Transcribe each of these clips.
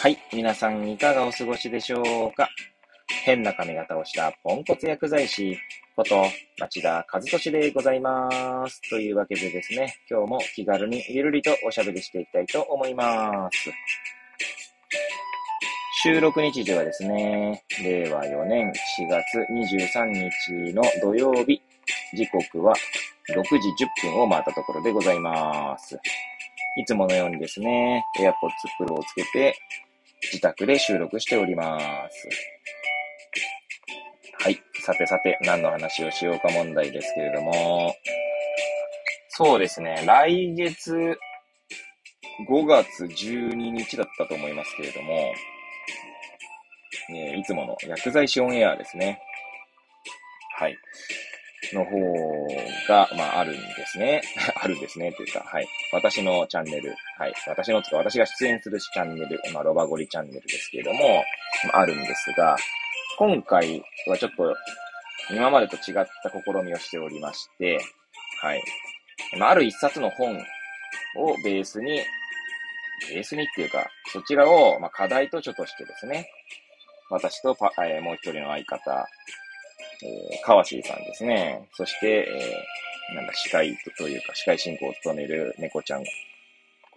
はい。皆さんいかがお過ごしでしょうか？変な髪型をしたポンコツ薬剤師こと町田和俊でございます。というわけでですね、今日も気軽にゆるりとおしゃべりしていきたいと思います。収録日時はですね、令和4年4月23日の土曜日、時刻は6時10分を回ったところでございます。いつものようにですね、AirPods Pro をつけて、自宅で収録しております。はい。さてさて、何の話をしようか問題ですけれども、そうですね、来月5月12日だったと思いますけれども、ね、いつもの薬剤師オンエアですね。はい。の方が、まあ、あるんですね。あるんですね。というか、はい。私のチャンネル、はい。私のとか、私が出演するチャンネル、まあ、ロバゴリチャンネルですけれども、まあ、るんですが、今回はちょっと、今までと違った試みをしておりまして、はい。まあ、ある一冊の本をベースに、ベースにっていうか、そちらを、まあ、課題図書としてですね、私とパ、えー、もう一人の相方、えー、川椎さんですね。そして、えー、なんだ、司会というか、司会進行を務める猫ちゃん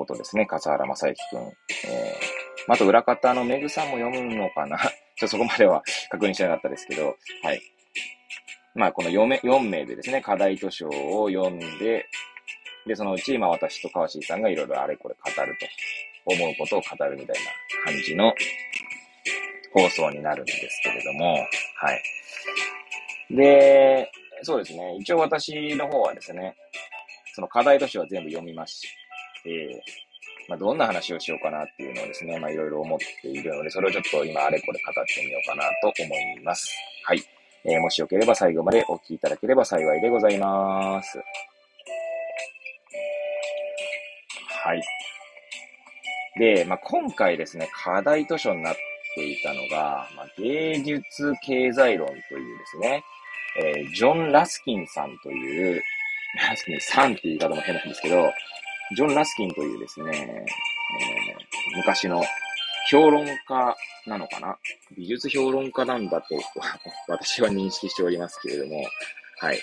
ことですね。笠原正幸くん。えー、また裏方のめぐさんも読むのかな ちょっとそこまでは 確認してなかったですけど、はい。まあ、この4名 ,4 名でですね、課題図書を読んで、で、そのうち、まあ、私と川椎さんがいろいろあれこれ語ると、思うことを語るみたいな感じの放送になるんですけれども、はい。で、そうですね。一応私の方はですね、その課題としては全部読みますして、まあ、どんな話をしようかなっていうのをですね、まあ、いろいろ思っているので、それをちょっと今あれこれ語ってみようかなと思います。はい。えー、もしよければ最後までお聞きいただければ幸いでございます。はい。で、まあ、今回ですね、課題図書になっていたのが、まあ、芸術経済論というですね、えー、ジョン・ラスキンさんという、ラスキンさんって言い方も変なんですけど、ジョン・ラスキンというですね、えー、昔の評論家なのかな？美術評論家なんだと 私は認識しておりますけれども、はい。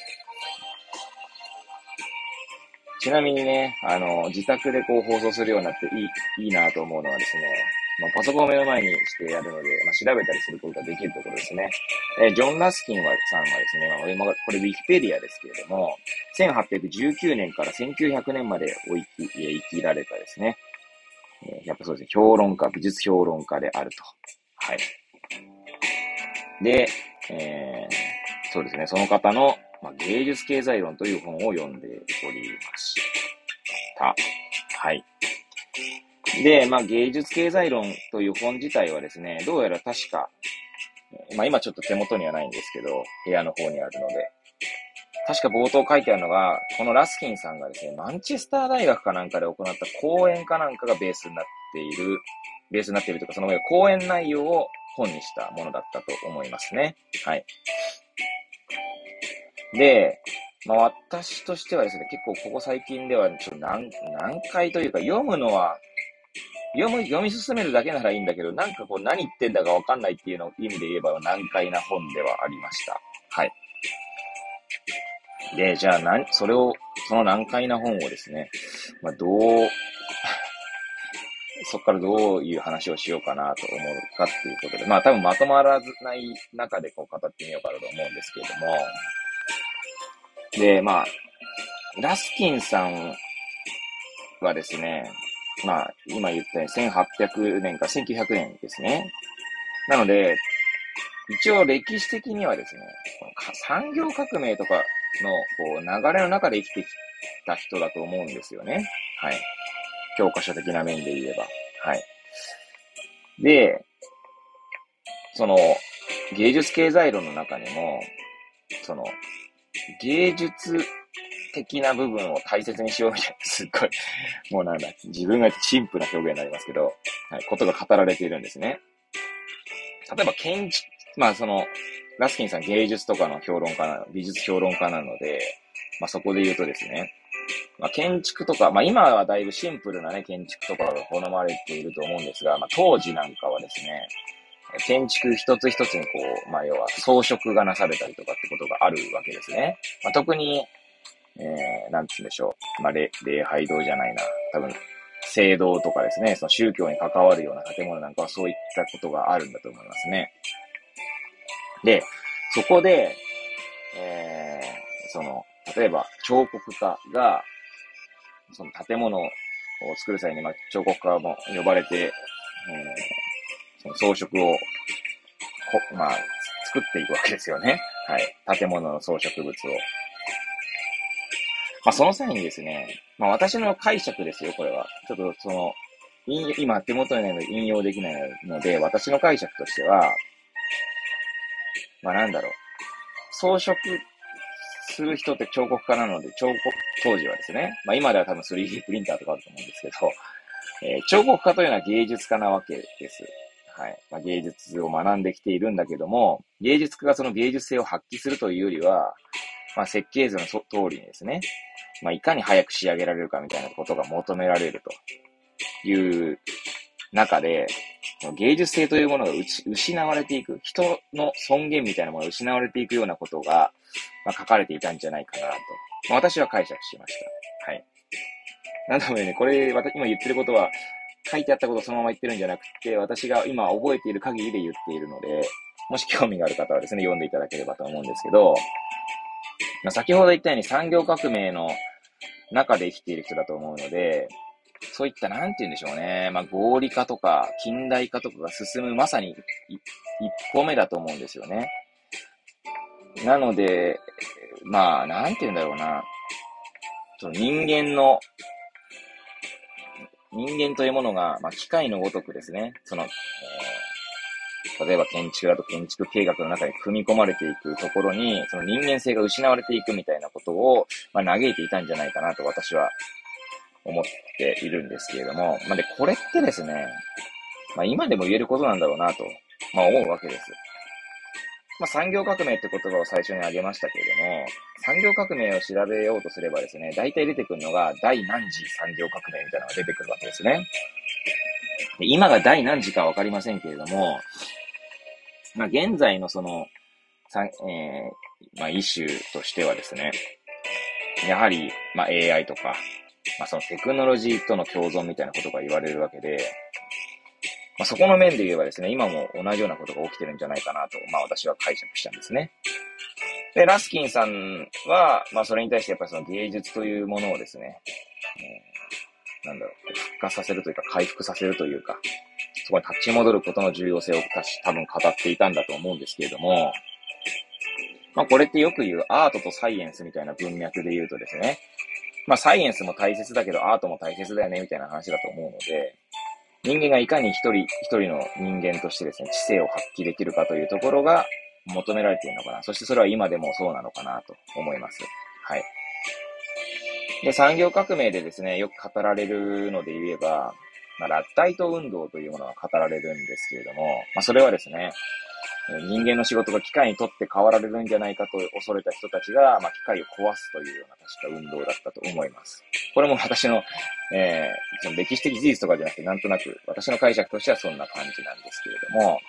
ちなみにね、あの、自宅でこう放送するようになっていい、いいなと思うのはですね、まあ、パソコンを目の前にしてやるので、まあ、調べたりすることができるところですね。えー、ジョン・ラスキンはさんはですね、まあ、今これウィキペディアですけれども、1819年から1900年までお生き、生きられたですね、えー、やっぱそうですね、評論家、美術評論家であると。はい。で、えー、そうですね、その方の、まあ、芸術経済論という本を読んでおりました。はい。で、まあ、芸術経済論という本自体はですね、どうやら確か、まあ、今ちょっと手元にはないんですけど、部屋の方にあるので、確か冒頭書いてあるのが、このラスキンさんがですね、マンチェスター大学かなんかで行った講演かなんかがベースになっている、ベースになっているというか、その講演内容を本にしたものだったと思いますね。はい。で、まあ私としてはですね、結構ここ最近ではちょっと難難解というか、読むのは読む、読み進めるだけならいいんだけど、なんかこう何言ってんだかわかんないっていうのを意味で言えば難解な本ではありました。はい。で、じゃあな、それを、その難解な本をですね、まあ、どう、そこからどういう話をしようかなと思うかっていうことで、まあ多分まとまらない中でこう語ってみようかなと思うんですけれども、で、まあ、ラスキンさんはですね、まあ、今言ったように1800年か1900年ですね。なので、一応歴史的にはですね、産業革命とかのこう流れの中で生きてきた人だと思うんですよね。はい。教科書的な面で言えば。はい。で、その、芸術経済論の中にも、その、芸術的な部分を大切にしようみたいな、すっごい、もうなんだ、自分が陳腐な表現になりますけど、はい、ことが語られているんですね。例えば建築、まあその、ラスキンさん芸術とかの評論家なの、美術評論家なので、まあそこで言うとですね、まあ、建築とか、まあ、今はだいぶシンプルなね、建築とかが好まれていると思うんですが、まあ、当時なんかはですね、建築一つ一つにこう、まあ、要は装飾がなされたりとかってことがあるわけですね。まあ、特に、えー、なんつうんでしょう。まあ、礼、礼拝堂じゃないな。多分、聖堂とかですね、その宗教に関わるような建物なんかはそういったことがあるんだと思いますね。で、そこで、えー、その、例えば彫刻家が、その建物を作る際に、まあ、彫刻家も呼ばれて、えー、その装飾を、まあ、作っていくわけですよね。はい。建物の装飾物を。まあ、その際にですね、まあ、私の解釈ですよ、これは。ちょっとその、今手元にないので引用できないので、私の解釈としては、まあなんだろう。装飾する人って彫刻家なので、彫刻、当時はですね、まあ今では多分 3D プリンターとかあると思うんですけど、えー、彫刻家というのは芸術家なわけです。はい。まあ、芸術を学んできているんだけども、芸術家がその芸術性を発揮するというよりは、まあ、設計図の通りにですね、まあ、いかに早く仕上げられるかみたいなことが求められるという中で、芸術性というものが失われていく、人の尊厳みたいなものが失われていくようなことが、まあ、書かれていたんじゃないかなと、まあ、私は解釈しました。はい。なんだろうね、これ、今言ってることは、書いてあったことをそのまま言ってるんじゃなくて、私が今覚えている限りで言っているので、もし興味がある方はですね、読んでいただければと思うんですけど、まあ、先ほど言ったように産業革命の中で生きている人だと思うので、そういった、なんて言うんでしょうね。まあ、合理化とか、近代化とかが進む、まさに一歩目だと思うんですよね。なので、まあ、なんて言うんだろうな。その人間の、人間というものが、まあ、機械のごとくですね、その、えー、例えば建築だと建築計画の中に組み込まれていくところに、その人間性が失われていくみたいなことを、まあ、嘆いていたんじゃないかなと私は思っているんですけれども、まあ、で、これってですね、まあ、今でも言えることなんだろうなと、まあ、思うわけです。まあ、産業革命って言葉を最初に挙げましたけれども、産業革命を調べようとすればですね、大体出てくるのが第何次産業革命みたいなのが出てくるわけですね。で今が第何次かわかりませんけれども、まあ、現在のその、さえー、まあ、イシューとしてはですね、やはり、まあ、AI とか、まあ、そのテクノロジーとの共存みたいなことが言われるわけで、まあ、そこの面で言えばですね、今も同じようなことが起きてるんじゃないかなと、まあ私は解釈したんですね。で、ラスキンさんは、まあそれに対してやっぱりその芸術というものをですね、えー、なんだろう、復活させるというか回復させるというか、そこに立ち戻ることの重要性を多分語っていたんだと思うんですけれども、まあこれってよく言うアートとサイエンスみたいな文脈で言うとですね、まあサイエンスも大切だけどアートも大切だよねみたいな話だと思うので、人間がいかに一人一人の人間としてですね、知性を発揮できるかというところが求められているのかな。そしてそれは今でもそうなのかなと思います。はい。で、産業革命でですね、よく語られるので言えば、まあ、ラッタイト運動というものが語られるんですけれども、まあ、それはですね、人間の仕事が機械にとって変わられるんじゃないかと恐れた人たちが、まあ、機械を壊すというような確か運動だったと思います。これも私の、えー、その歴史的事実とかじゃなくて、なんとなく私の解釈としてはそんな感じなんですけれども、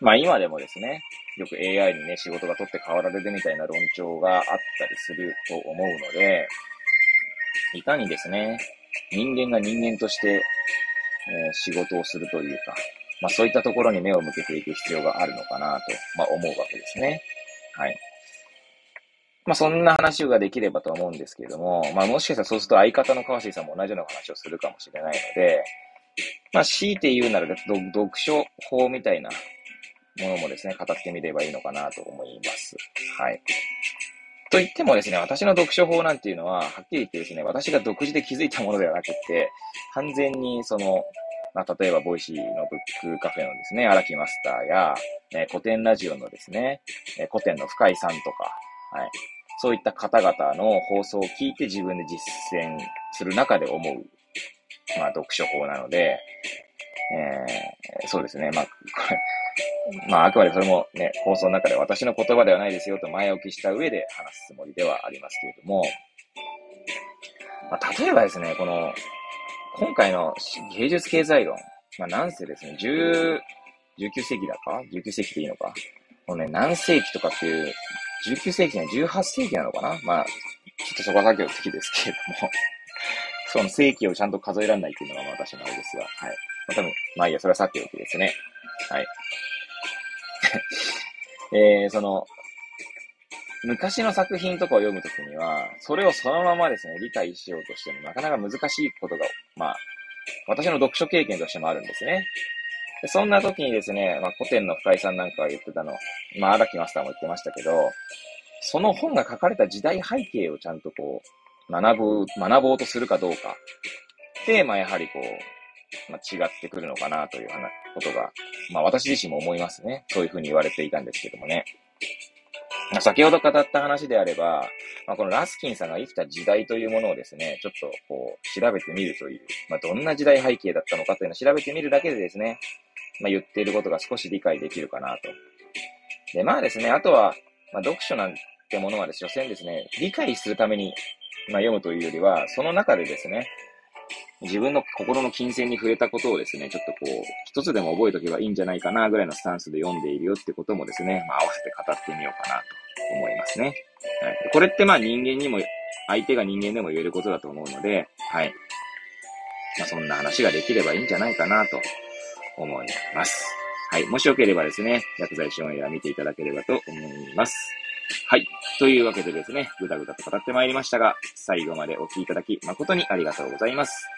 まあ今でもですね、よく AI にね、仕事が取って変わられるみたいな論調があったりすると思うので、いかにですね、人間が人間として、えー、仕事をするというか、まあそういったところに目を向けていく必要があるのかなと、まあ思うわけですね。はい。まあそんな話ができればと思うんですけれども、まあもしかしたらそうすると相方の川椎さんも同じような話をするかもしれないので、まあ強いて言うなら読書法みたいなものもですね、語ってみればいいのかなと思います。はい。と言ってもですね、私の読書法なんていうのは、はっきり言ってですね、私が独自で気づいたものではなくて、完全にその、まあ、例えば、 Voicy のブックカフェのですね、荒木マスターや、えー、古典ラジオのですね、えー、古典の深井さんとか、はい。そういった方々の放送を聞いて自分で実践する中で思う、まあ、読書法なので、えー、そうですね。まあ、これ、まあ、あくまでそれもね、放送の中で私の言葉ではないですよと前置きした上で話すつもりではありますけれども、まあ、例えばですね、この、今回の芸術経済論、まあ、なんせですね、10、19世紀だか ?19 世紀でいいのかもうね、何世紀とかっていう、19世紀には18世紀なのかなまあ、ちょっとそこは作業的ですけれどもその世紀をちゃんと数えられないっていうのが私のあれですが、はい。まあ、多分、まあいいや、それはさておきですね。はい。えー、その、昔の作品とかを読むときには、それをそのままですね、理解しようとしてもなかなか難しいことが、まあ、私の読書経験としてもあるんですね。でそんな時にですね、まあ、古典の深井さんなんかが言ってたの、まあ、荒木マスターも言ってましたけど、その本が書かれた時代背景をちゃんとこう、学ぶ、学ぼうとするかどうか。で、まあ、やはりこう、まあ、違ってくるのかなということが、まあ、私自身も思いますね。そういうふうに言われていたんですけどもね。先ほど語った話であれば、まあ、このラスキンさんが生きた時代というものをですね、ちょっとこう調べてみるという、まあ、どんな時代背景だったのかというのを調べてみるだけでですね、まあ、言っていることが少し理解できるかなと。で、まあですね、あとは、まあ、読書なんてものはですね、所詮ですね、理解するために、まあ、読むというよりは、その中でですね、自分の心の金銭に触れたことをですね、ちょっとこう、一つでも覚えとけばいいんじゃないかなぐらいのスタンスで読んでいるよってこともですね、まあ合わせて語ってみようかなと思いますね。はい、これってまあ人間にも、相手が人間でも言えることだと思うので、はい。まあそんな話ができればいいんじゃないかなと思います。はい。もしよければですね、薬剤師オンエア見ていただければと思います。はい。というわけでですね、ぐだぐだと語ってまいりましたが、最後までお聴きいただき誠にありがとうございます。